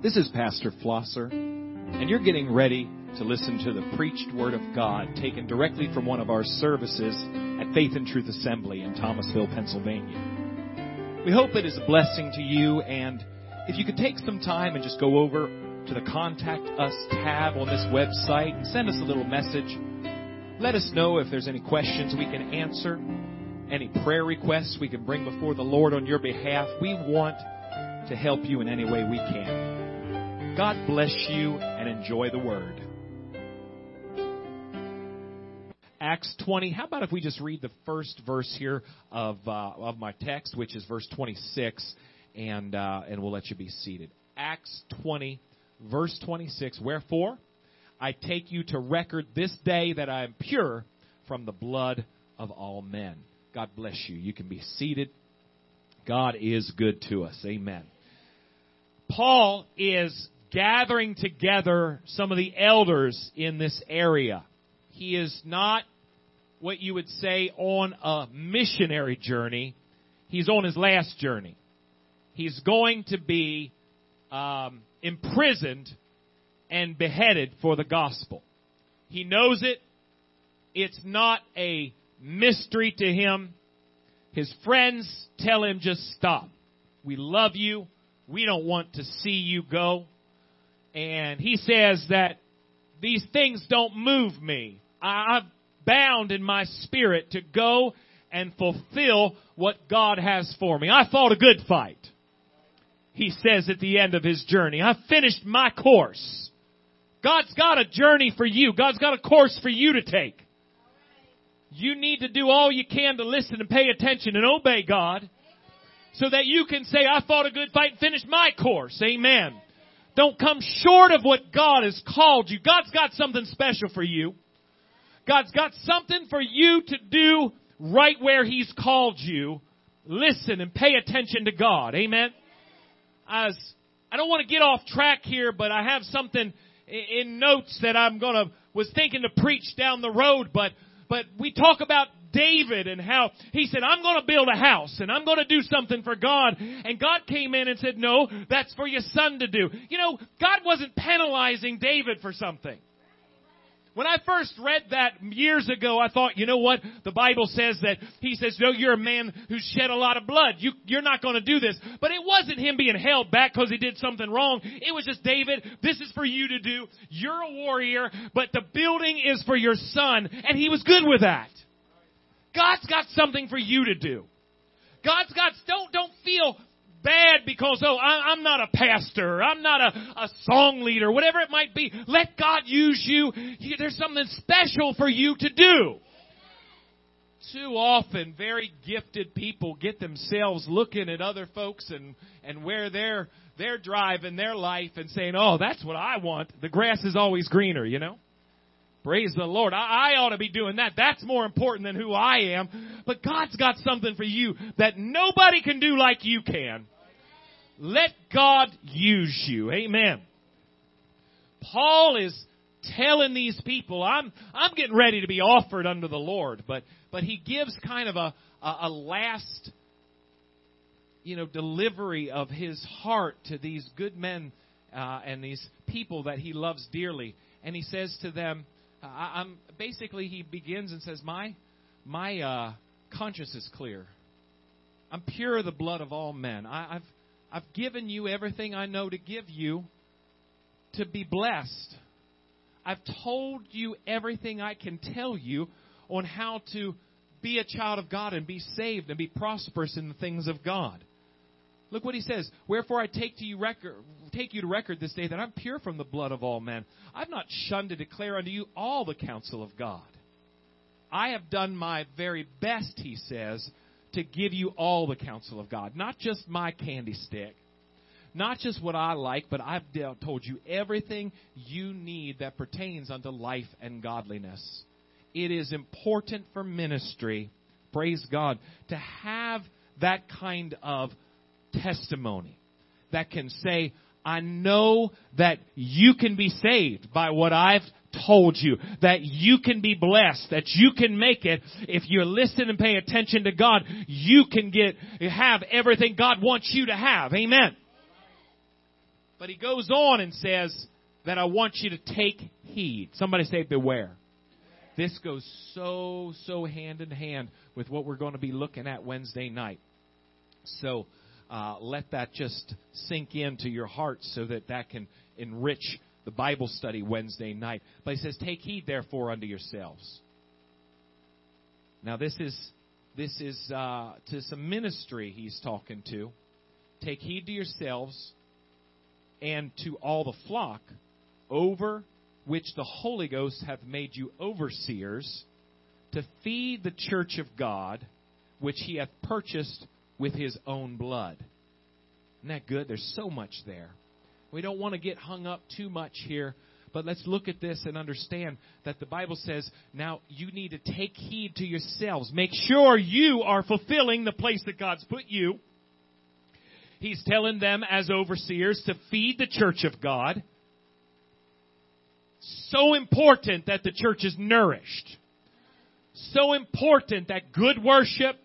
This is Pastor Flosser, and you're getting ready to listen to the preached Word of God taken directly from one of our services at Faith and Truth Assembly in Thomasville, Pennsylvania. We hope it is a blessing to you, and if you could take some time and just go over to the Contact Us tab on this website and send us a little message. Let us know if there's any questions we can answer, any prayer requests we can bring before the Lord on your behalf. We want to help you in any way we can. God bless you and enjoy the Word. Acts 20. How about if we just read the first verse here of uh, of my text, which is verse 26, and uh, and we'll let you be seated. Acts 20, verse 26. Wherefore, I take you to record this day that I am pure from the blood of all men. God bless you. You can be seated. God is good to us. Amen. Paul is gathering together some of the elders in this area. He is not what you would say on a missionary journey. He's on his last journey. He's going to be um, imprisoned and beheaded for the gospel. He knows it. It's not a mystery to him. His friends tell him just stop. We love you. We don't want to see you go. And he says that these things don't move me. I'm bound in my spirit to go and fulfill what God has for me. I fought a good fight. He says at the end of his journey, I finished my course. God's got a journey for you. God's got a course for you to take. You need to do all you can to listen and pay attention and obey God so that you can say, I fought a good fight and finished my course. Amen. Don't come short of what God has called you. God's got something special for you. God's got something for you to do right where He's called you. Listen and pay attention to God. Amen. As I don't want to get off track here, but I have something in notes that I'm gonna was thinking to preach down the road, but but we talk about David and how he said, I'm going to build a house and I'm going to do something for God. And God came in and said, no, that's for your son to do. You know, God wasn't penalizing David for something. When I first read that years ago, I thought, you know what? The Bible says that he says, no, you're a man who shed a lot of blood. You, you're not going to do this. But it wasn't him being held back because he did something wrong. It was just, David, this is for you to do. You're a warrior, but the building is for your son. And he was good with that. God's got something for you to do. God's got, don't, don't feel bad because, oh, I, am not a pastor, I'm not a, a song leader, whatever it might be. Let God use you. There's something special for you to do. Too often, very gifted people get themselves looking at other folks and, and where they're, they're driving their life and saying, oh, that's what I want. The grass is always greener, you know? Praise the Lord. I, I, ought to be doing that. That's more important than who I am. But God's got something for you that nobody can do like you can. Let God use you. Amen. Paul is telling these people, I'm, I'm getting ready to be offered unto the Lord, but, but he gives kind of a, a, a last, you know, delivery of his heart to these good men uh, and these people that he loves dearly. And he says to them, I, am basically he begins and says, my my uh, conscience is clear. I'm pure of the blood of all men. I, I've I've given you everything I know to give you to be blessed. I've told you everything I can tell you on how to be a child of God and be saved and be prosperous in the things of God. Look what he says. Wherefore I take to you record, take you to record this day that I'm pure from the blood of all men. I've not shunned to declare unto you all the counsel of God. I have done my very best, he says, to give you all the counsel of God, not just my candy stick, not just what I like, but I've told you everything you need that pertains unto life and godliness. It is important for ministry, praise God, to have that kind of testimony that can say, I know that you can be saved by what I've told you. That you can be blessed. That you can make it. If you listen and pay attention to God, you can get, have everything God wants you to have. Amen. But he goes on and says that I want you to take heed. Somebody say beware. This goes so, so hand in hand with what we're going to be looking at Wednesday night. So uh, let that just sink into your heart so that that can enrich the Bible study Wednesday night. But he says, Take heed therefore unto yourselves. Now this is this is uh, to some ministry he's talking to. Take heed to yourselves and to all the flock over which the Holy Ghost hath made you overseers to feed the church of God, which he hath purchased with his own blood. Isn't that good? There's so much there. We don't want to get hung up too much here, but let's look at this and understand that the Bible says now you need to take heed to yourselves. Make sure you are fulfilling the place that God's put you. He's telling them as overseers to feed the church of God so important that the church is nourished. So important that good worship,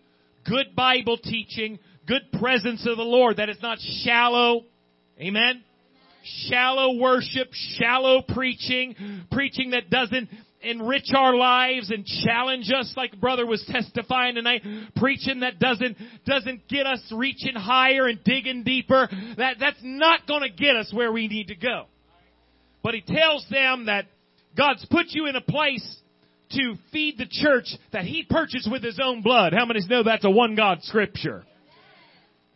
good Bible teaching, good presence of the Lord, that it's not shallow. Amen? Shallow worship, shallow preaching, preaching that doesn't enrich our lives and challenge us like brother was testifying tonight preaching that doesn't doesn't get us reaching higher and digging deeper that that's not going to get us where we need to go but he tells them that God's put you in a place to feed the church that he purchased with his own blood. How many know that's a one God scripture?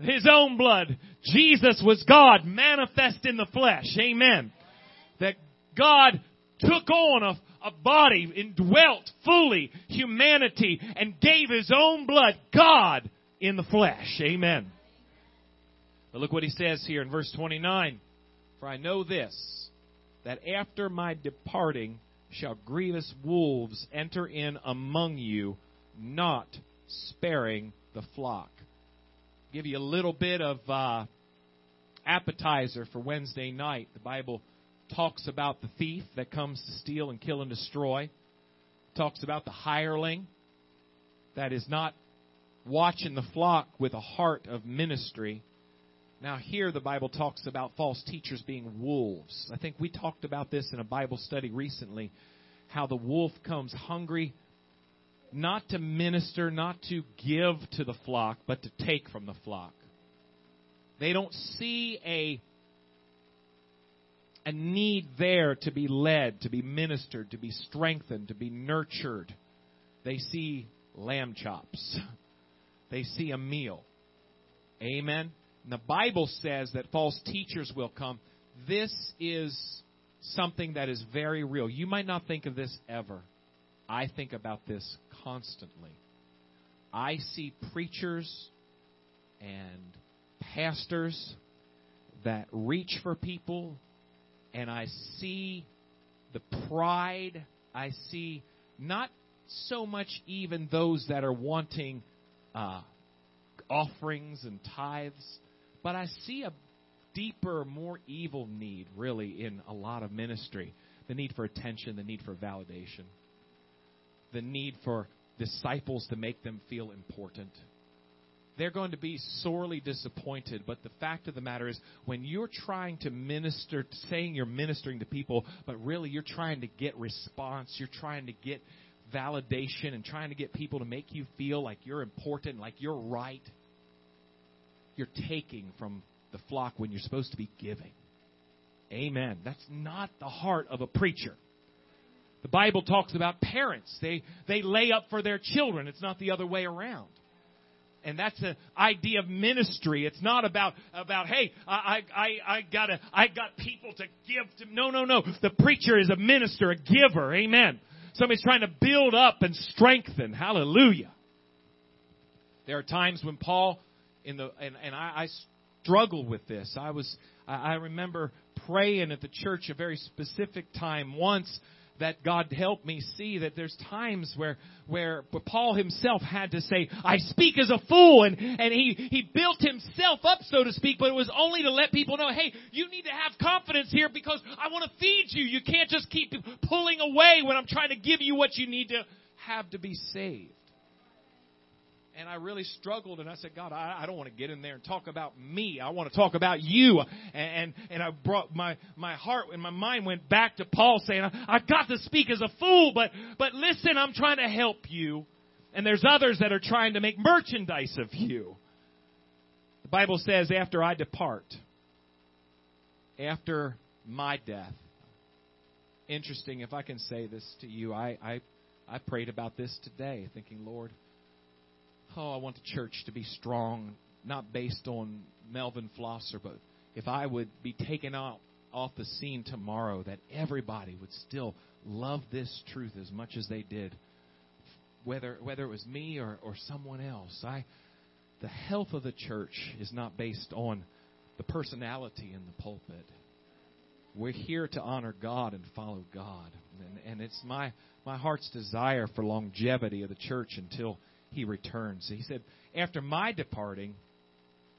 His own blood. Jesus was God manifest in the flesh. Amen. That God took on a, a body, indwelt fully humanity, and gave his own blood, God in the flesh. Amen. But look what he says here in verse 29. For I know this, that after my departing shall grievous wolves enter in among you, not sparing the flock. Give you a little bit of uh, appetizer for Wednesday night. The Bible talks about the thief that comes to steal and kill and destroy. Talks about the hireling that is not watching the flock with a heart of ministry. Now, here the Bible talks about false teachers being wolves. I think we talked about this in a Bible study recently how the wolf comes hungry not to minister, not to give to the flock, but to take from the flock. They don't see a a need there to be led, to be ministered, to be strengthened, to be nurtured. They see lamb chops. They see a meal. Amen. And the Bible says that false teachers will come. This is something that is very real. You might not think of this ever. I think about this constantly. I see preachers and pastors that reach for people, and I see the pride. I see not so much even those that are wanting uh, offerings and tithes, but I see a deeper, more evil need, really, in a lot of ministry the need for attention, the need for validation, the need for disciples to make them feel important. They're going to be sorely disappointed, but the fact of the matter is, when you're trying to minister, saying you're ministering to people, but really you're trying to get response, you're trying to get validation and trying to get people to make you feel like you're important, like you're right, you're taking from the flock when you're supposed to be giving. Amen. That's not the heart of a preacher. The Bible talks about parents. They, they lay up for their children. It's not the other way around. And that's an idea of ministry. It's not about, about, hey, I, I, I gotta, I got people to give to, no, no, no. The preacher is a minister, a giver. Amen. Somebody's trying to build up and strengthen. Hallelujah. There are times when Paul in the and, and I, I struggled with this. I was I, remember praying at the church a very specific time once that God helped me see that there's times where where Paul himself had to say, I speak as a fool and, and he, he built himself up, so to speak, but it was only to let people know, hey, you need to have confidence here because I want to feed you. You can't just keep pulling away when I'm trying to give you what you need to have to be saved. And I really struggled, and I said, God, I, I don't want to get in there and talk about me. I want to talk about you. And, and, and I brought my, my heart and my mind went back to Paul saying, I, I got to speak as a fool, but, but listen, I'm trying to help you. And there's others that are trying to make merchandise of you. The Bible says, after I depart, after my death, interesting, if I can say this to you, I, I, I prayed about this today, thinking, Lord, oh, I want the church to be strong, not based on Melvin Flosser, but if I would be taken out off the scene tomorrow, that everybody would still love this truth as much as they did, whether whether it was me or, or someone else. I the health of the church is not based on the personality in the pulpit. We're here to honor God and follow God. And, and it's my, my heart's desire for longevity of the church until He returns. He said, after my departing,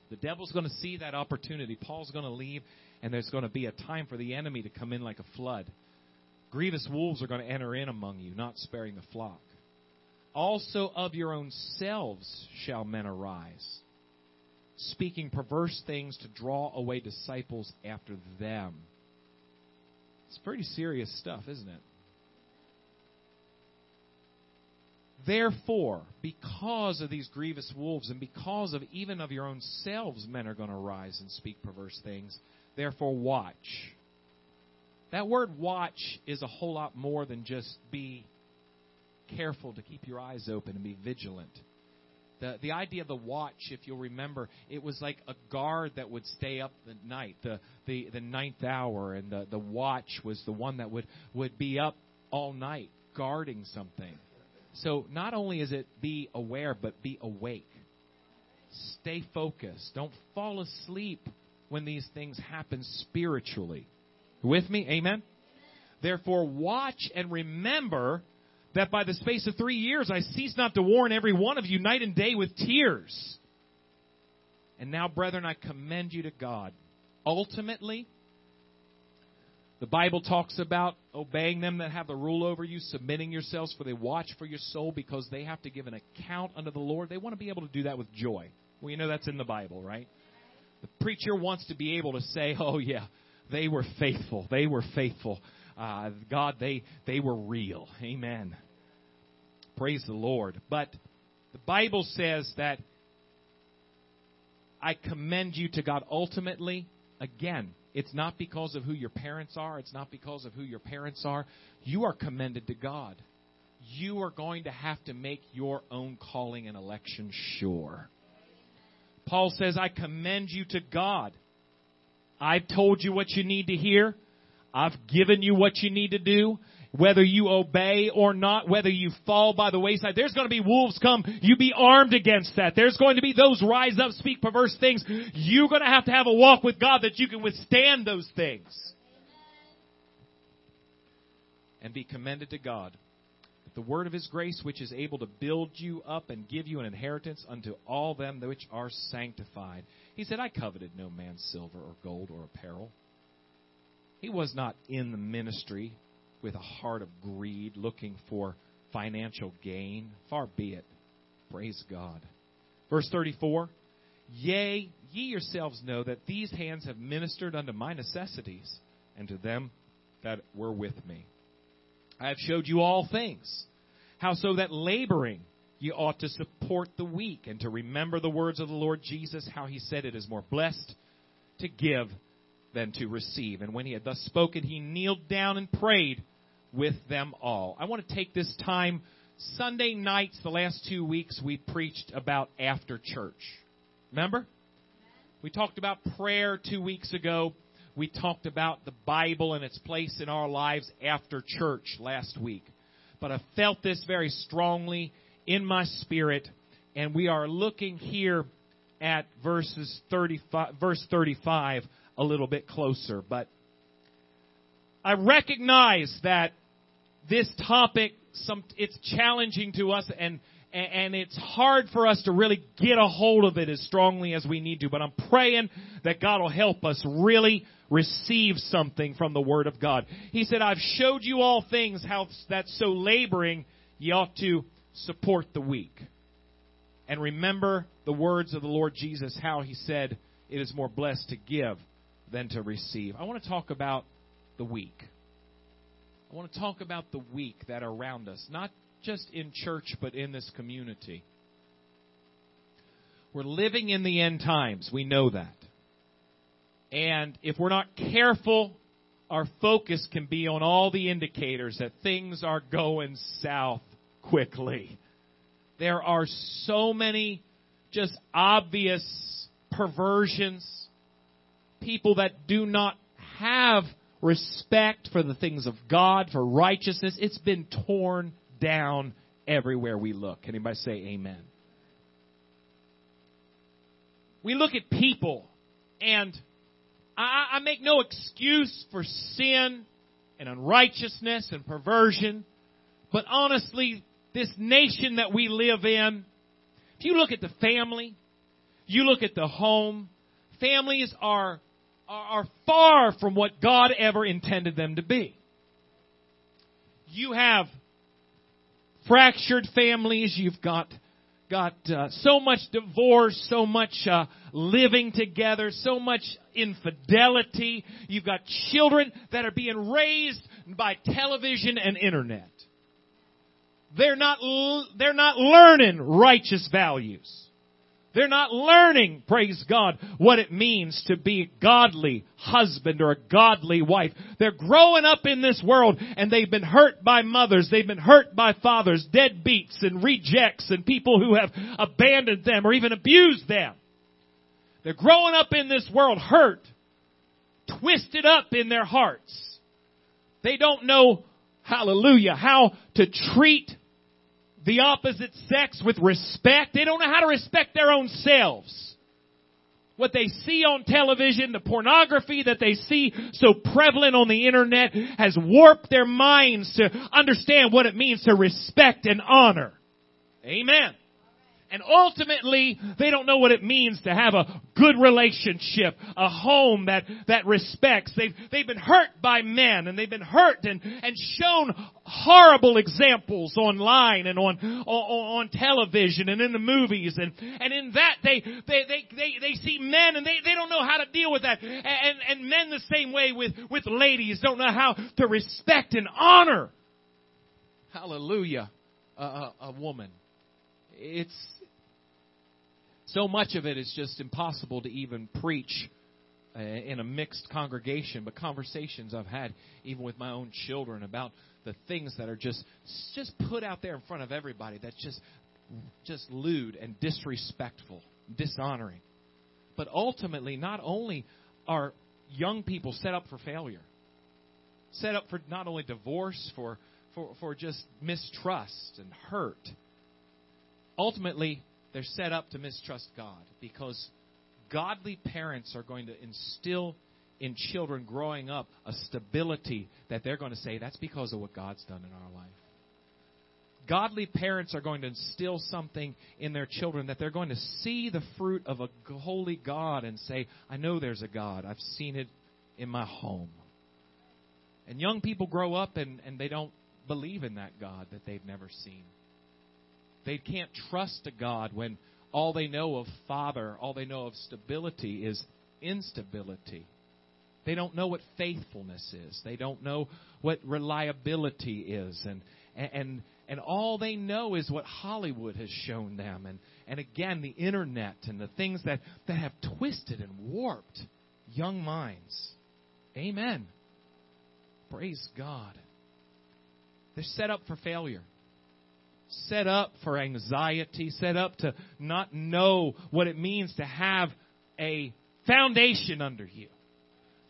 the devil's going to see that opportunity. Paul's going to leave, and there's going to be a time for the enemy to come in like a flood. Grievous wolves are going to enter in among you, not sparing the flock. Also of your own selves shall men arise, speaking perverse things to draw away disciples after them. It's pretty serious stuff, isn't it? Therefore, because of these grievous wolves, and because of even of your own selves, men are going to rise and speak perverse things. Therefore, watch. That word watch is a whole lot more than just be careful to keep your eyes open and be vigilant. The, the idea of the watch, if you'll remember, it was like a guard that would stay up the night, the, the, the ninth hour, and the, the watch was the one that would, would be up all night guarding something. So not only is it be aware, but be awake. Stay focused. Don't fall asleep when these things happen spiritually. With me? Amen? Therefore, watch and remember that by the space of three years I cease not to warn every one of you night and day with tears. And now, brethren, I commend you to God. Ultimately, the Bible talks about obeying them that have the rule over you, submitting yourselves, for they watch for your soul because they have to give an account unto the Lord. They want to be able to do that with joy. Well, you know that's in the Bible, right? The preacher wants to be able to say, oh, yeah, they were faithful. They were faithful uh, God, they, they were real. Amen. Praise the Lord. But the Bible says that I commend you to God ultimately. Again, it's not because of who your parents are. It's not because of who your parents are. You are commended to God. You are going to have to make your own calling and election sure. Paul says, I commend you to God. I've told you what you need to hear. I've given you what you need to do. Whether you obey or not, whether you fall by the wayside, there's going to be wolves come. You be armed against that. There's going to be those rise up, speak perverse things. You're going to have to have a walk with God that you can withstand those things. And be commended to God. The word of his grace, which is able to build you up and give you an inheritance unto all them which are sanctified. He said, I coveted no man's silver or gold or apparel. He was not in the ministry with a heart of greed, looking for financial gain. Far be it. Praise God. Verse 34 Yea, ye yourselves know that these hands have ministered unto my necessities, and to them that were with me. I have showed you all things, how so that laboring ye ought to support the weak, and to remember the words of the Lord Jesus, how he said it is more blessed to give than to receive. And when he had thus spoken, he kneeled down and prayed with them all. I want to take this time. Sunday nights, the last two weeks, we preached about after church. Remember? We talked about prayer two weeks ago. We talked about the Bible and its place in our lives after church last week. But I felt this very strongly in my spirit, and we are looking here at verses 35, verse 35 a little bit closer. But I recognize that this topic, some, it's challenging to us and, and it's hard for us to really get a hold of it as strongly as we need to. But I'm praying that God will help us really receive something from the Word of God. He said, I've showed you all things how that so laboring ye ought to support the weak. and remember the words of the Lord Jesus, how he said, It is more blessed to give than to receive. I want to talk about the weak. I want to talk about the weak that are around us, not just in church, but in this community. We're living in the end times. We know that. And if we're not careful, our focus can be on all the indicators that things are going south quickly. There are so many just obvious perversions, people that do not have respect for the things of God, for righteousness. It's been torn down everywhere we look. Can anybody say amen? We look at people and I, I make no excuse for sin and unrighteousness and perversion. But honestly, this nation that we live in, if you look at the family, you look at the home, families are, are, far from what God ever intended them to be. You have fractured families, you've got got uh, so much divorce, so much uh, living together, so much infidelity. You've got children that are being raised by television and internet. They're not, they're not learning righteous values. They're not learning, praise God, what it means to be a godly husband or a godly wife. They're growing up in this world and they've been hurt by mothers, they've been hurt by fathers, deadbeats and rejects and people who have abandoned them or even abused them. They're growing up in this world hurt, twisted up in their hearts. They don't know, hallelujah, how to treat the opposite sex with respect. They don't know how to respect their own selves. What they see on television, the pornography that they see so prevalent on the internet has warped their minds to understand what it means to respect and honor. Amen. And ultimately, they don't know what it means to have a good relationship, a home that, that respects. They've, they've been hurt by men and they've been hurt and, and shown horrible examples online and on, on, on television and in the movies. And, and in that, they, they, they, they, they see men and they, they don't know how to deal with that. And, and men the same way with, with ladies don't know how to respect and honor. Hallelujah. a, a woman. It's, so much of it is just impossible to even preach uh, in a mixed congregation, but conversations I've had even with my own children about the things that are just just put out there in front of everybody that's just just lewd and disrespectful, dishonoring. But ultimately, not only are young people set up for failure, set up for not only divorce, for for, for just mistrust and hurt. Ultimately, they're set up to mistrust God because godly parents are going to instill in children growing up a stability that they're going to say, that's because of what God's done in our life. Godly parents are going to instill something in their children that they're going to see the fruit of a holy God and say, I know there's a God. I've seen it in my home. And young people grow up and, and they don't believe in that God that they've never seen. They can't trust a God when all they know of Father, all they know of stability is instability. They don't know what faithfulness is. They don't know what reliability is. And, and, and all they know is what Hollywood has shown them. And, and again, the internet and the things that, that have twisted and warped young minds. Amen. Praise God. They're set up for failure set up for anxiety, set up to not know what it means to have a foundation under you.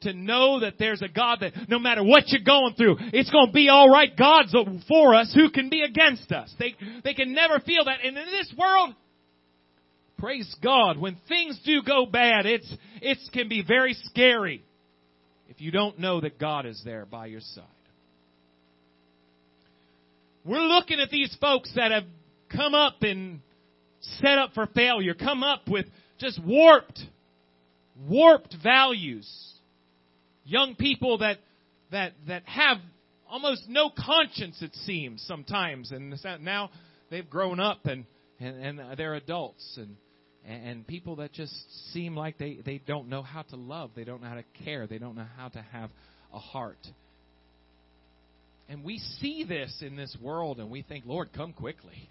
To know that there's a God that no matter what you're going through, it's to be alright. God's for us. Who can be against us? They, they can never feel that. And in this world, praise God, when things do go bad, it's, it can be very scary if you don't know that God is there by your side. We're looking at these folks that have come up and set up for failure, come up with just warped, warped values. Young people that, that, that have almost no conscience, it seems, sometimes. And now they've grown up and, and, and they're adults and and people that just seem like they they don't know how to love, they don't know how to care, they don't know how to have a heart. And we see this in this world and we think, Lord, come quickly.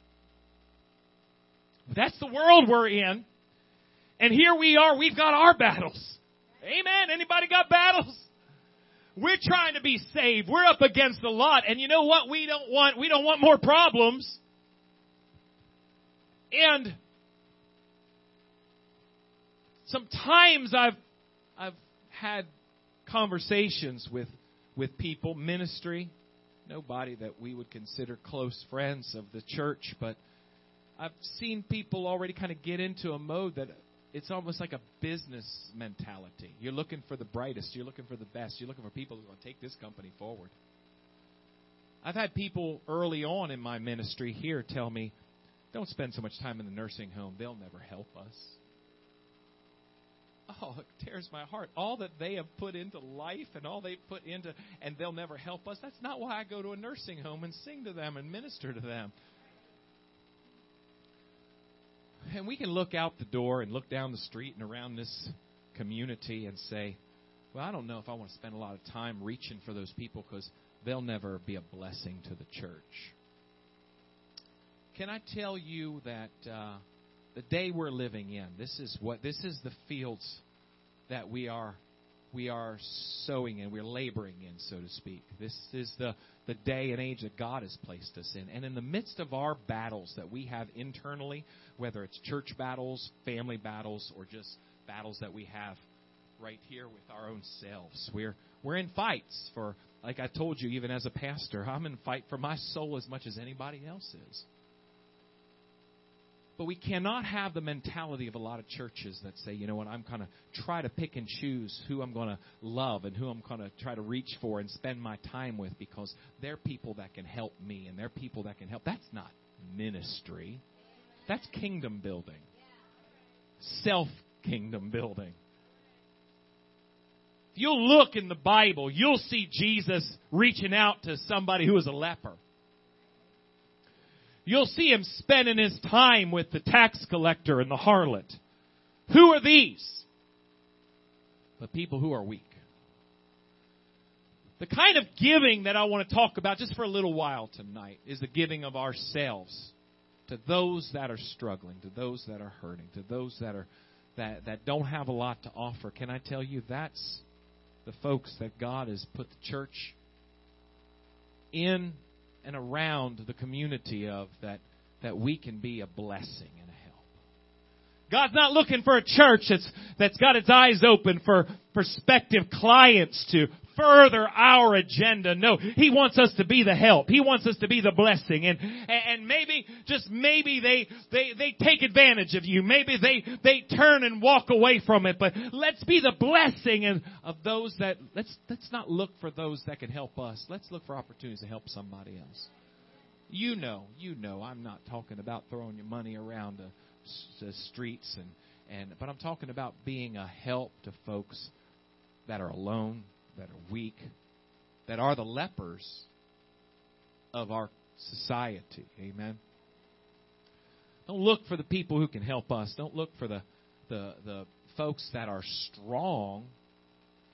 That's the world we're in. And here we are, we've got our battles. Amen. Anybody got battles? We're trying to be saved. We're up against a lot. And you know what? We don't want, we don't want more problems. And sometimes I've, I've had conversations with, with people, ministry, nobody that we would consider close friends of the church, but I've seen people already kind of get into a mode that it's almost like a business mentality. You're looking for the brightest, you're looking for the best, you're looking for people who will take this company forward. I've had people early on in my ministry here tell me, don't spend so much time in the nursing home, they'll never help us. Oh, it tears my heart. All that they have put into life and all they've put into, and they'll never help us. That's not why I go to a nursing home and sing to them and minister to them. And we can look out the door and look down the street and around this community and say, well, I don't know if I want to spend a lot of time reaching for those people because they'll never be a blessing to the church. Can I tell you that uh, the day we're living in, this is what this is the fields that we are we are sowing and we're laboring in, so to speak. This is the, the day and age that God has placed us in. And in the midst of our battles that we have internally, whether it's church battles, family battles, or just battles that we have right here with our own selves, we're, we're in fights for, like I told you, even as a pastor, I'm in fight for my soul as much as anybody else is. But we cannot have the mentality of a lot of churches that say, you know what, I'm going to try to pick and choose who I'm going to love and who I'm going to try to reach for and spend my time with because they're people that can help me and they're people that can help. That's not ministry. That's kingdom building. Self kingdom building. If you'll look in the Bible, you'll see Jesus reaching out to somebody who is a leper. You'll see him spending his time with the tax collector and the harlot. Who are these? The people who are weak. The kind of giving that I want to talk about just for a little while tonight is the giving of ourselves to those that are struggling, to those that are hurting, to those that are that, that don't have a lot to offer. Can I tell you that's the folks that God has put the church in and around the community of that, that we can be a blessing and a help. God's not looking for a church that's, that's got its eyes open for prospective clients to further our agenda. No, He wants us to be the help. He wants us to be the blessing. And, and maybe, just maybe they, they, they take advantage of you. Maybe they, they turn and walk away from it. But let's be the blessing and of those that, let's, let's not look for those that can help us. Let's look for opportunities to help somebody else. You know, you know, I'm not talking about throwing your money around the, the streets and, and, but I'm talking about being a help to folks that are alone, that are weak, that are the lepers of our society. Amen. Don't look for the people who can help us. Don't look for the, the, the folks that are strong.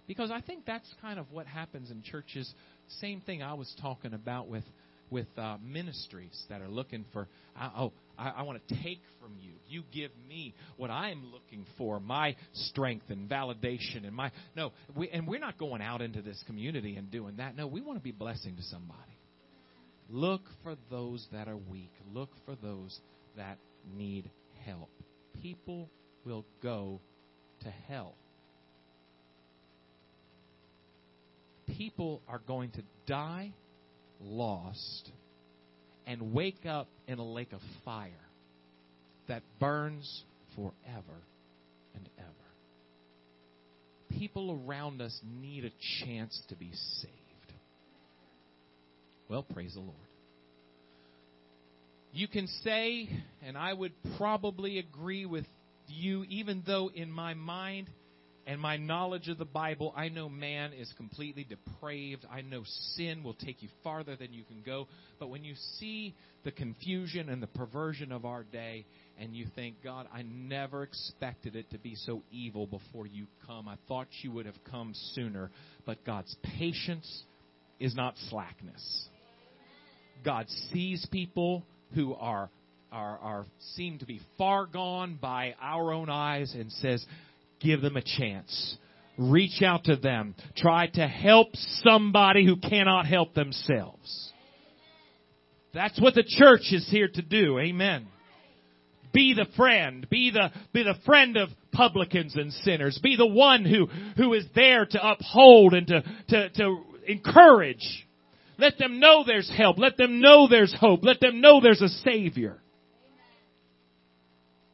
Because I think that's kind of what happens in churches. Same thing I was talking about with with uh, ministries that are looking for, oh, I, I want to take from you. You give me what I'm looking for, my strength and validation and my no. We, and we're not going out into this community and doing that. No, we want to be blessing to somebody. Look for those that are weak. Look for those that need help. People will go to hell. People are going to die lost and wake up in a lake of fire that burns forever and ever. People around us need a chance to be saved. Well, praise the Lord. You can say, and I would probably agree with you, even though in my mind and my knowledge of the Bible, I know man is completely depraved. I know sin will take you farther than you can go. But when you see the confusion and the perversion of our day, and you think, God, I never expected it to be so evil before you come. I thought you would have come sooner. But God's patience is not slackness. God sees people who are, are, are seem to be far gone by our own eyes and says, give them a chance. Reach out to them. Try to help somebody who cannot help themselves. That's what the church is here to do. Amen. Be the friend. Be the, be the friend of publicans and sinners. Be the one who, who is there to uphold and to, to, to encourage. Let them know there's help. Let them know there's hope. Let them know there's a Savior.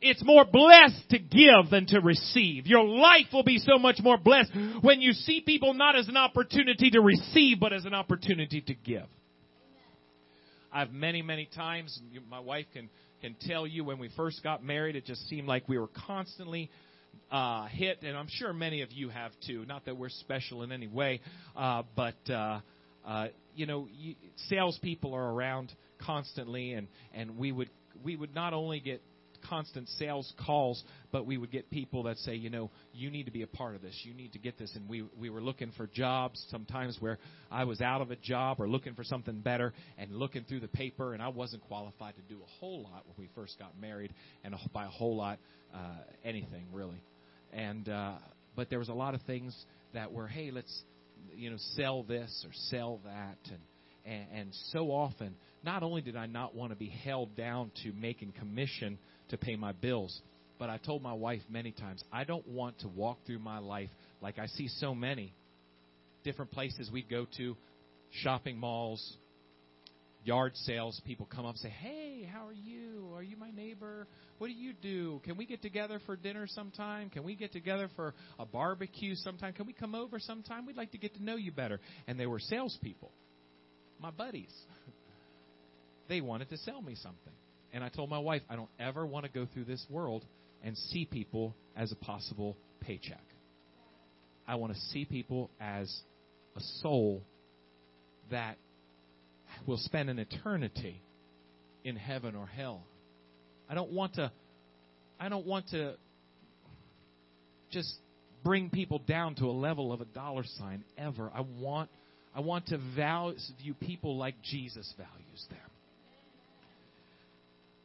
It's more blessed to give than to receive. Your life will be so much more blessed when you see people not as an opportunity to receive, but as an opportunity to give. I've many, many times, my wife can, can tell you when we first got married, it just seemed like we were constantly uh, hit, and I'm sure many of you have too. Not that we're special in any way, uh, but uh, uh, you know, salespeople are around constantly, and and we would we would not only get constant sales calls, but we would get people that say, you know, you need to be a part of this. You need to get this. And we we were looking for jobs sometimes where I was out of a job or looking for something better and looking through the paper, and I wasn't qualified to do a whole lot when we first got married, and by a whole lot, uh, anything really. And uh, but there was a lot of things that were, hey, let's you know sell this or sell that and and, and so often, not only did I not want to be held down to making commission to pay my bills. But I told my wife many times, I don't want to walk through my life like I see so many different places we'd go to, shopping malls, yard sales. People come up and say, Hey, how are you? Are you my neighbor? What do you do? Can we get together for dinner sometime? Can we get together for a barbecue sometime? Can we come over sometime? We'd like to get to know you better. And they were salespeople, my buddies. they wanted to sell me something. And I told my wife, I don't ever want to go through this world and see people as a possible paycheck. I want to see people as a soul that will spend an eternity in heaven or hell. I don't want to I don't want to just bring people down to a level of a dollar sign ever. I want I want to value view people like Jesus values them.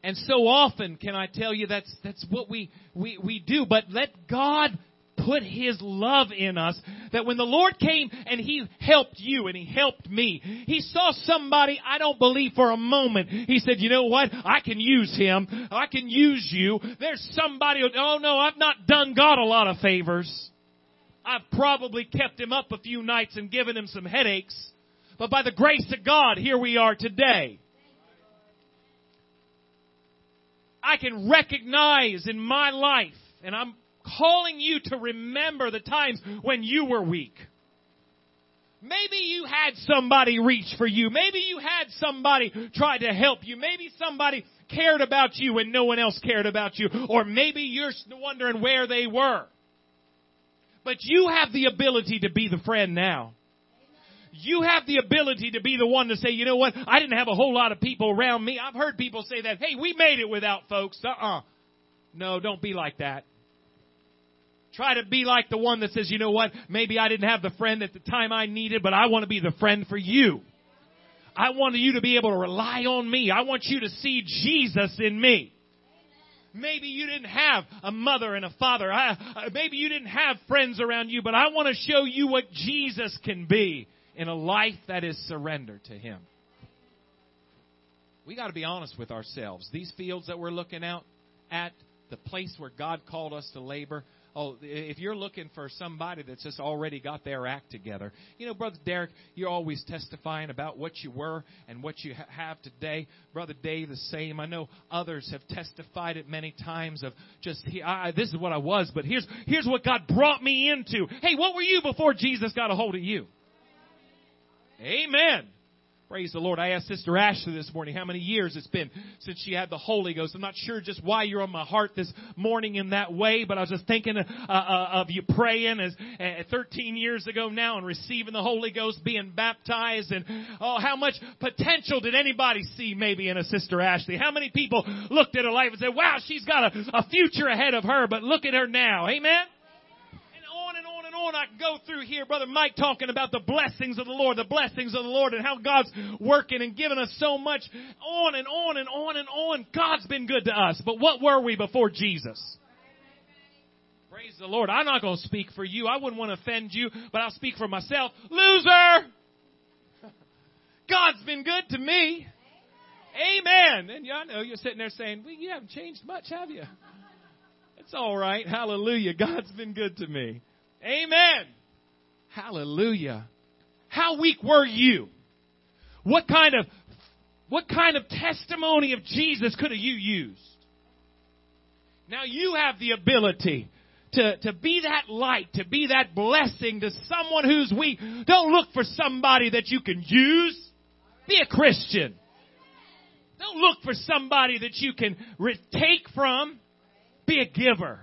And so often can I tell you that's that's what we, we, we do. But let God put His love in us that when the Lord came and He helped you and He helped me, He saw somebody I don't believe for a moment. He said, you know what? I can use him. I can use you. There's somebody, oh no, I've not done God a lot of favors. I've probably kept him up a few nights and given him some headaches. But by the grace of God, here we are today. I can recognize in my life, and I'm calling you to remember the times when you were weak. Maybe you had somebody reach for you. Maybe you had somebody try to help you. Maybe somebody cared about you when no one else cared about you. Or maybe you're wondering where they were. But you have the ability to be the friend now you have the ability to be the one to say, you know what, I didn't have a whole lot of people around me. I've heard people say that, hey, we made it without folks. Uh-uh. No, don't be like that. Try to be like the one that says, you know what, maybe I didn't have the friend at the time I needed, but I want to be the friend for you. I want you to be able to rely on me. I want you to see Jesus in me. Maybe you didn't have a mother and a father. I, uh, maybe you didn't have friends around you, but I want to show you what Jesus can be in a life that is surrendered to Him. We got to be honest with ourselves. These fields that we're looking out at, the place where God called us to labor, oh, if you're looking for somebody that's just already got their act together, you know, Brother Derek, you're always testifying about what you were and what you have today. Brother Dave, the same. I know others have testified it many times of just, I, this is what I was, but here's, here's what God brought me into. Hey, what were you before Jesus got a hold of you? Amen. Praise the Lord. I asked Sister Ashley this morning how many years it's been since she had the Holy Ghost. I'm not sure just why you're on my heart this morning in that way, but I was just thinking uh, uh, of you praying as uh, 13 years ago now and receiving the Holy Ghost, being baptized, and oh, how much potential did anybody see maybe in a Sister Ashley? How many people looked at her life and said, "Wow, she's got a, a future ahead of her," but look at her now. Amen on I go through here, Brother Mike talking about the blessings of the Lord, the blessings of the Lord and how God's working and giving us so much on and on and on and on. God's been good to us. But what were we before Jesus? Praise the Lord. I'm not going to speak for you. I wouldn't want to offend you, but I'll speak for myself. Loser! God's been good to me. Amen. And I know you're sitting there saying, well, you haven't changed much, have you? It's all right. Hallelujah. God's been good to me. Amen. Hallelujah. How weak were you? What kind of what kind of testimony of Jesus could have you used? Now you have the ability to, to be that light, to be that blessing to someone who's weak. Don't look for somebody that you can use. Be a Christian. Don't look for somebody that you can take from. Be a giver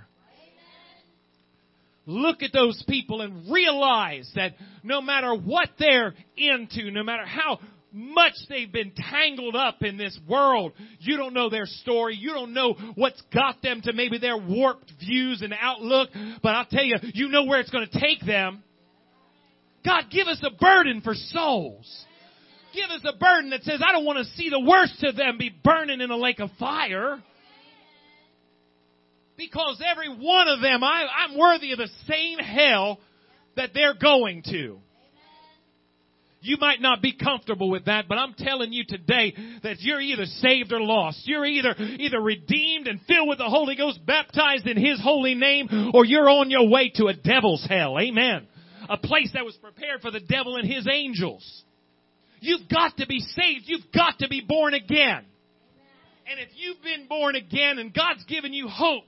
look at those people and realize that no matter what they're into, no matter how much they've been tangled up in this world, you don't know their story. You don't know what's got them to maybe their warped views and outlook. But I'll tell you, you know where it's going to take them. God, give us a burden for souls. Give us a burden that says, I don't want to see the worst of them be burning in a lake of fire. Because every one of them, I, I'm worthy of the same hell that they're going to. You might not be comfortable with that, but I'm telling you today that you're either saved or lost. You're either, either redeemed and filled with the Holy Ghost, baptized in His holy name, or you're on your way to a devil's hell. Amen. A place that was prepared for the devil and his angels. You've got to be saved. You've got to be born again. And if you've been born again and God's given you hope,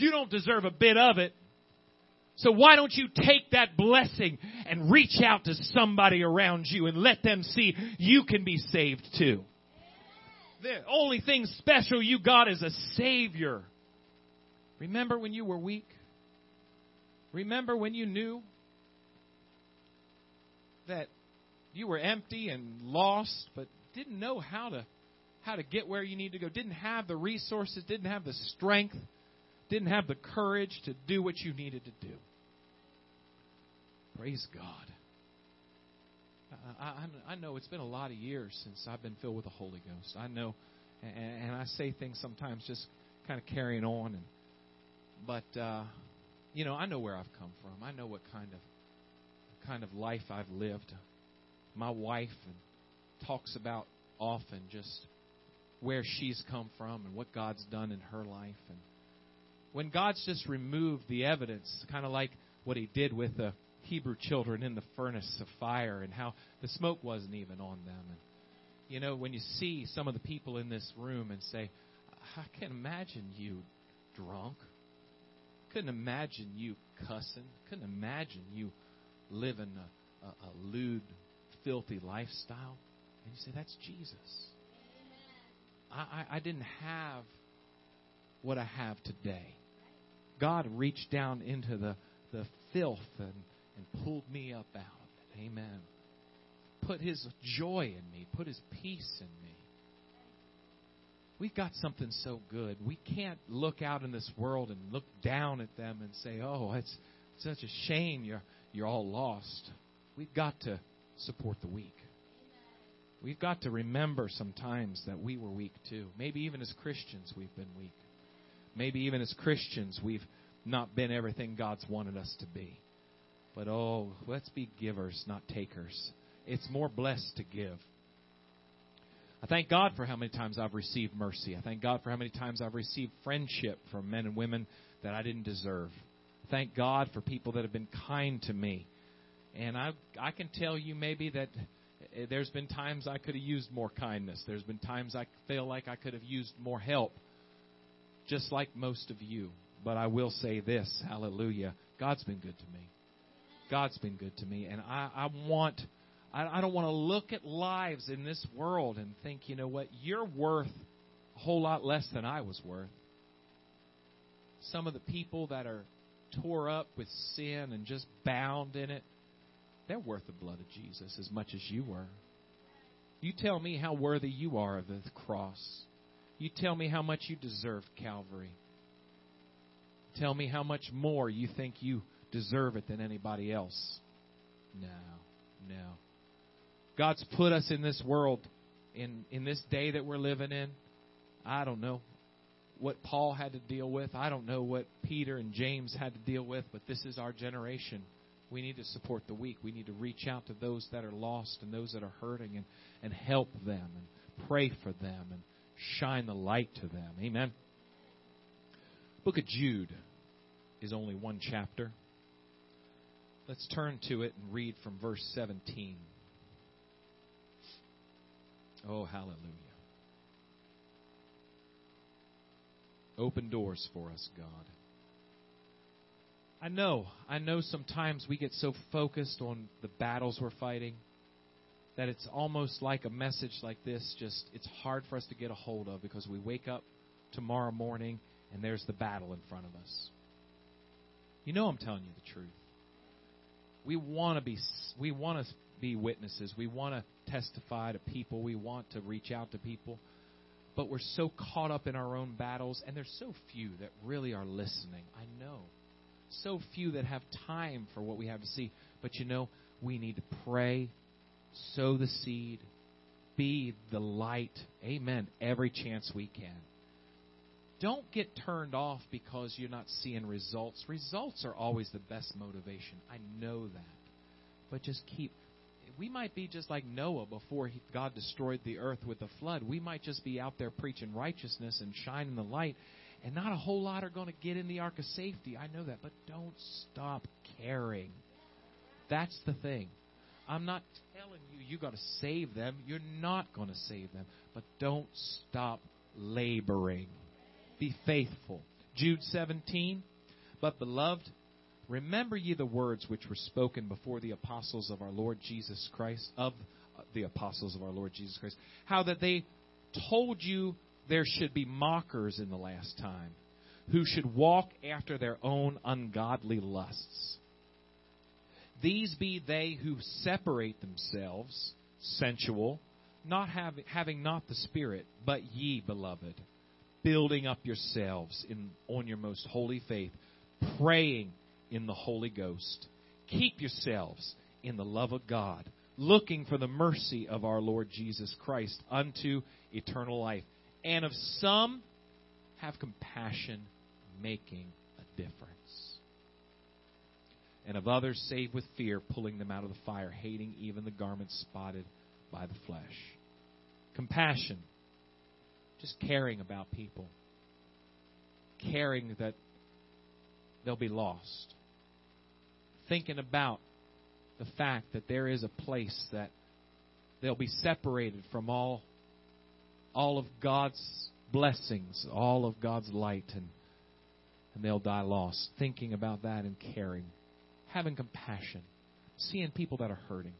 you don't deserve a bit of it. So why don't you take that blessing and reach out to somebody around you and let them see you can be saved too? The only thing special you got is a Savior. Remember when you were weak? Remember when you knew that you were empty and lost, but didn't know how to how to get where you need to go, didn't have the resources, didn't have the strength didn't have the courage to do what you needed to do. Praise God. I, I, I know it's been a lot of years since I've been filled with the Holy Ghost. I know, and, and I say things sometimes just kind of carrying on, and but uh, you know I know where I've come from. I know what kind of kind of life I've lived. My wife talks about often just where she's come from and what God's done in her life and when God's just removed the evidence, kind of like what he did with the Hebrew children in the furnace of fire and how the smoke wasn't even on them. And, you know, when you see some of the people in this room and say, I can't imagine you drunk. Couldn't imagine you cussing. Couldn't imagine you living a, a, a lewd, filthy lifestyle. And you say, that's Jesus. I, I, I didn't have what I have today. God reached down into the, the filth and, and pulled me up out of it. Amen. Put his joy in me, put his peace in me. We've got something so good. We can't look out in this world and look down at them and say, "Oh, it's such a shame you're you're all lost." We've got to support the weak. We've got to remember sometimes that we were weak too. Maybe even as Christians we've been weak. Maybe even as Christians, we've not been everything God's wanted us to be. But oh, let's be givers, not takers. It's more blessed to give. I thank God for how many times I've received mercy. I thank God for how many times I've received friendship from men and women that I didn't deserve. Thank God for people that have been kind to me. And I I can tell you maybe that eh, there's been times I could have used more kindness. There's been times I feel like I could have used more help just like most of you. But I will say this hallelujah. God's been good to me. God's been good to me. And I, I want I, I don't want to look at lives in this world and think, you know what, you're worth a whole lot less than I was worth. Some of the people that are tore up with sin and just bound in it, they're worth the blood of Jesus as much as you were. You tell me how worthy you are of the cross. You tell me how much you deserve Calvary. Tell me how much more you think you deserve it than anybody else. No, no. God's put us in this world, in, in this day that we're living in. I don't know what Paul had to deal with. I don't know what Peter and James had to deal with, but this is our generation. We need to support the weak. We need to reach out to those that are lost and those that are hurting and, and help them and pray for them and shine the light to them. Amen. Book of Jude is only one chapter. Let's turn to it and read from verse 17. Oh, hallelujah. Open doors for us, God. I know, I know sometimes we get so focused on the battles we're fighting that it's almost like a message like this just it's hard for us to get a hold of because we wake up tomorrow morning and there's the battle in front of us. You know I'm telling you the truth. We want to be we want to be witnesses. We want to testify to people. We want to reach out to people. But we're so caught up in our own battles and there's so few that really are listening. I know. So few that have time for what we have to see. But you know, we need to pray sow the seed, be the light. Amen. Every chance we can. Don't get turned off because you're not seeing results. Results are always the best motivation. I know that. But just keep. We might be just like Noah before he, God destroyed the earth with the flood. We might just be out there preaching righteousness and shining the light, and not a whole lot are going to get in the ark of safety. I know that. But don't stop caring. That's the thing. I'm not telling you you got to save them. You're not going to save them. But don't stop laboring. Be faithful. Jude 17. But beloved, remember ye the words which were spoken before the apostles of our Lord Jesus Christ, of uh, the apostles of our Lord Jesus Christ, how that they told you there should be mockers in the last time, who should walk after their own ungodly lusts these be they who separate themselves, sensual, not have, having not the Spirit, but ye, beloved, building up yourselves in, on your most holy faith, praying in the Holy Ghost. Keep yourselves in the love of God, looking for the mercy of our Lord Jesus Christ unto eternal life. And of some, have compassion, making a difference and of others save with fear, pulling them out of the fire, hating even the garments spotted by the flesh. Compassion, just caring about people, caring that they'll be lost, thinking about the fact that there is a place that they'll be separated from all all of God's blessings, all of God's light and and they'll die lost. Thinking about that and caring having compassion, seeing people that are hurting.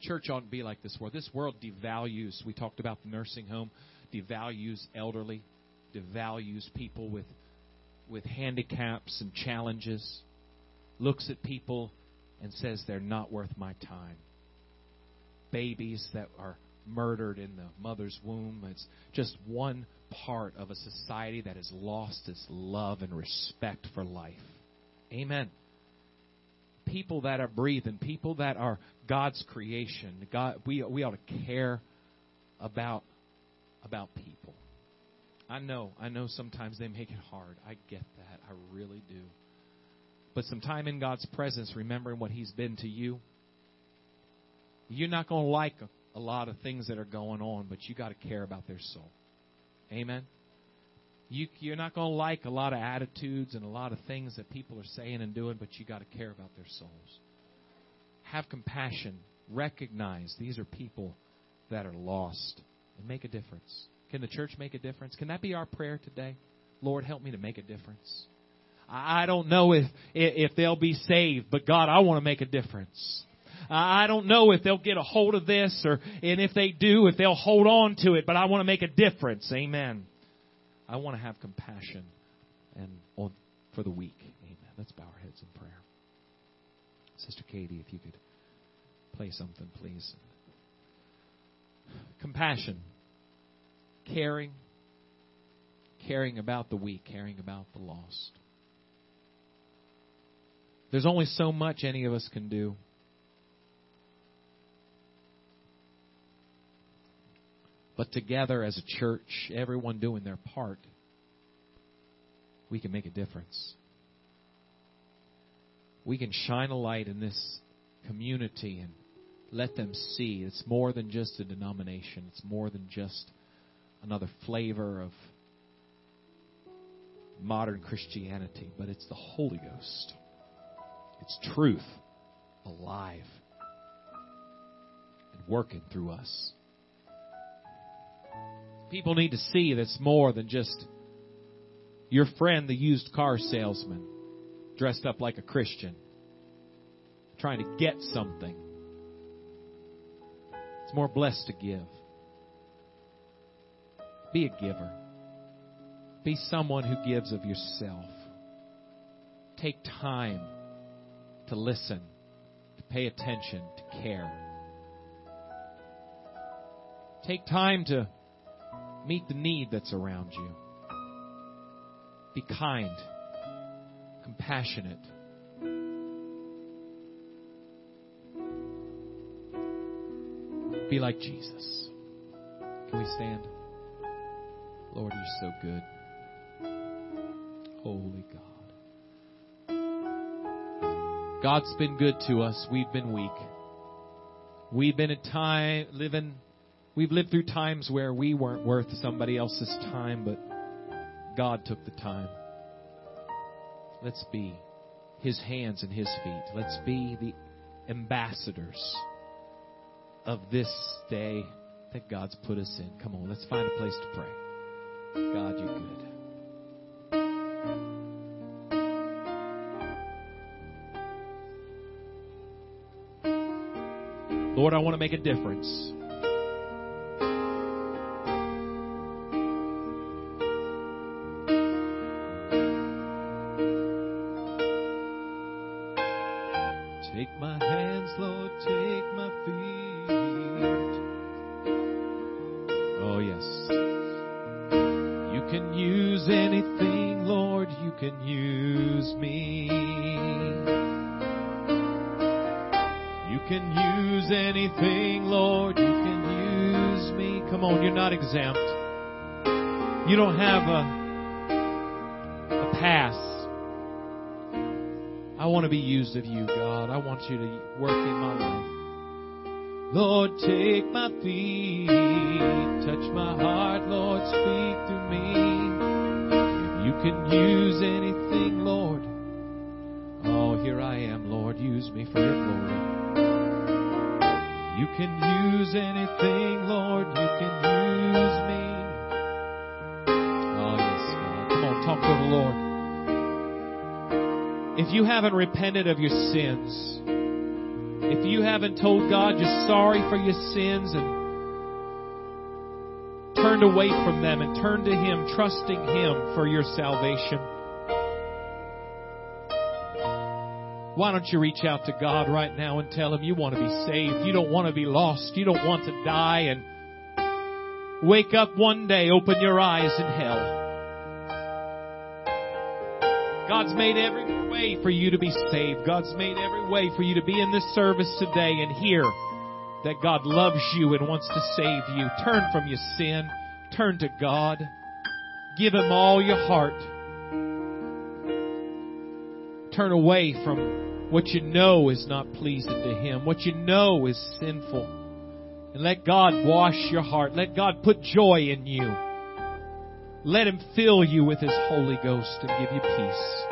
Church ought to be like this world. This world devalues, we talked about the nursing home, devalues elderly, devalues people with, with handicaps and challenges, looks at people and says they're not worth my time. Babies that are murdered in the mother's womb. It's just one part of a society that has lost its love and respect for life. Amen. People that are breathing, people that are God's creation. God, we we ought to care about about people. I know, I know sometimes they make it hard. I get that. I really do. But some time in God's presence, remembering what He's been to you, you're not going to like a, lot of things that are going on, but you got to care about their soul. Amen. You, you're not going to like a lot of attitudes and a lot of things that people are saying and doing, but you got to care about their souls. Have compassion. Recognize these are people that are lost and make a difference. Can the church make a difference? Can that be our prayer today? Lord, help me to make a difference. I don't know if if they'll be saved, but God, I want to make a difference. I don't know if they'll get a hold of this or, and if they do, if they'll hold on to it, but I want to make a difference. Amen. I want to have compassion and on, for the weak. Amen. Let's bow our heads in prayer. Sister Katie, if you could play something, please. Compassion. Caring. Caring about the weak, caring about the lost. There's only so much any of us can do. But together as a church, everyone doing their part, we can make a difference. We can shine a light in this community and let them see it's more than just a denomination, it's more than just another flavor of modern Christianity, but it's the Holy Ghost. It's truth alive and working through us. People need to see that's more than just your friend, the used car salesman, dressed up like a Christian, trying to get something. It's more blessed to give. Be a giver. Be someone who gives of yourself. Take time to listen, to pay attention, to care. Take time to meet the need that's around you. Be kind, compassionate. Be like Jesus. Can we stand? Lord, you're so good. Holy God. God's been good to us. We've been weak. We've been at time living we've lived through times where we weren't worth somebody else's time, but God took the time. Let's be his hands and his feet. Let's be the ambassadors of this day that God's put us in. Come on, let's find a place to pray. God, you're good. Lord, I want to make a difference. Yes. You can use anything, Lord, you can use me. You can use anything, Lord, you can use me. Come on, you're not exempt. You don't have a, a pass. I want to be used of you, God. I want you to work in my life. Lord, take my feet, touch my heart, Lord, speak to me. If you can use anything, Lord, oh, here I am, Lord, use me for your glory. You can use anything, Lord, you can use me. Oh, yes, God. Come on, talk to the Lord. If you haven't repented of your sins, if you haven't told God you're sorry for your sins and turned away from them and turned to Him, trusting Him for your salvation, why don't you reach out to God right now and tell Him you want to be saved? You don't want to be lost. You don't want to die and wake up one day, open your eyes in hell. God's made every way for you to be saved. God's made every way for you to be in this service today and hear that God loves you and wants to save you. Turn from your sin. Turn to God. Give Him all your heart. Turn away from what you know is not pleasing to Him, what you know is sinful. And let God wash your heart. Let God put joy in you. Let Him fill you with His Holy Ghost and give you peace.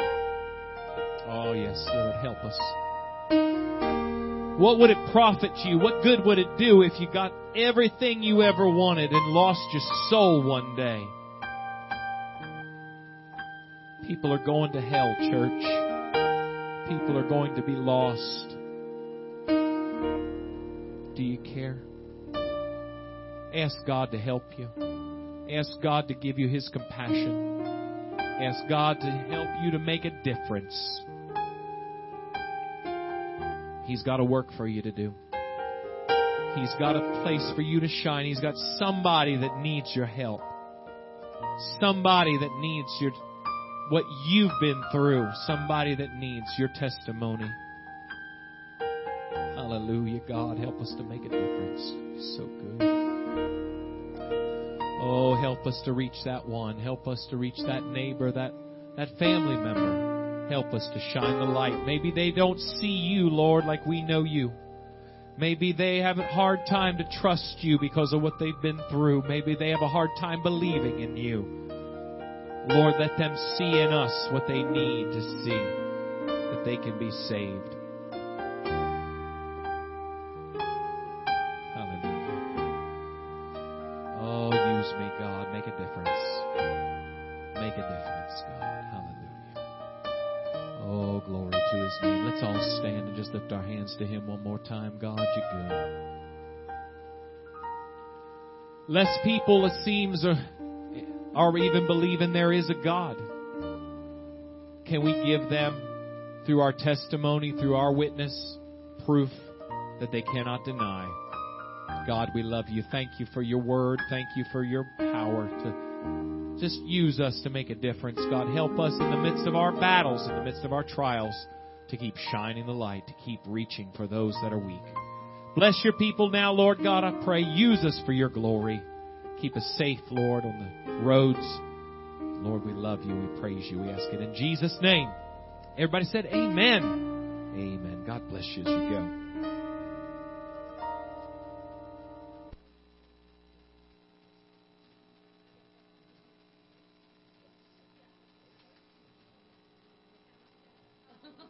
Oh, yes, Lord, help us. What would it profit you? What good would it do if you got everything you ever wanted and lost your soul one day? People are going to hell, church. People are going to be lost. do you care? Ask God to help you. Ask God to give you His compassion. Ask God to help you to make a difference. He's got a work for you to do. He's got a place for you to shine. He's got somebody that needs your help. Somebody that needs your what you've been through. Somebody that needs your testimony. Hallelujah. God, help us to make a difference. So good. Oh, help us to reach that one. Help us to reach that neighbor, that, that family member. Help us to shine the light. Maybe they don't see you, Lord, like we know you. Maybe they have a hard time to trust you because of what they've been through. Maybe they have a hard time believing in you. Lord, let them see in us what they need to see, that they can be saved. Lift our hands to Him one more time. God, you're good. Less people, it seems, are, are even believing there is a God. Can we give them, through our testimony, through our witness, proof that they cannot deny? God, we love you. Thank you for your word. Thank you for your power to just use us to make a difference. God, help us in the midst of our battles, in the midst of our trials, to keep shining the light, to keep reaching for those that are weak. Bless your people now, Lord God, I pray. Use us for your glory. Keep us safe, Lord, on the roads. Lord, we love you. We praise you. We ask it in Jesus' name. Everybody said, Amen. Amen. God bless you as you go.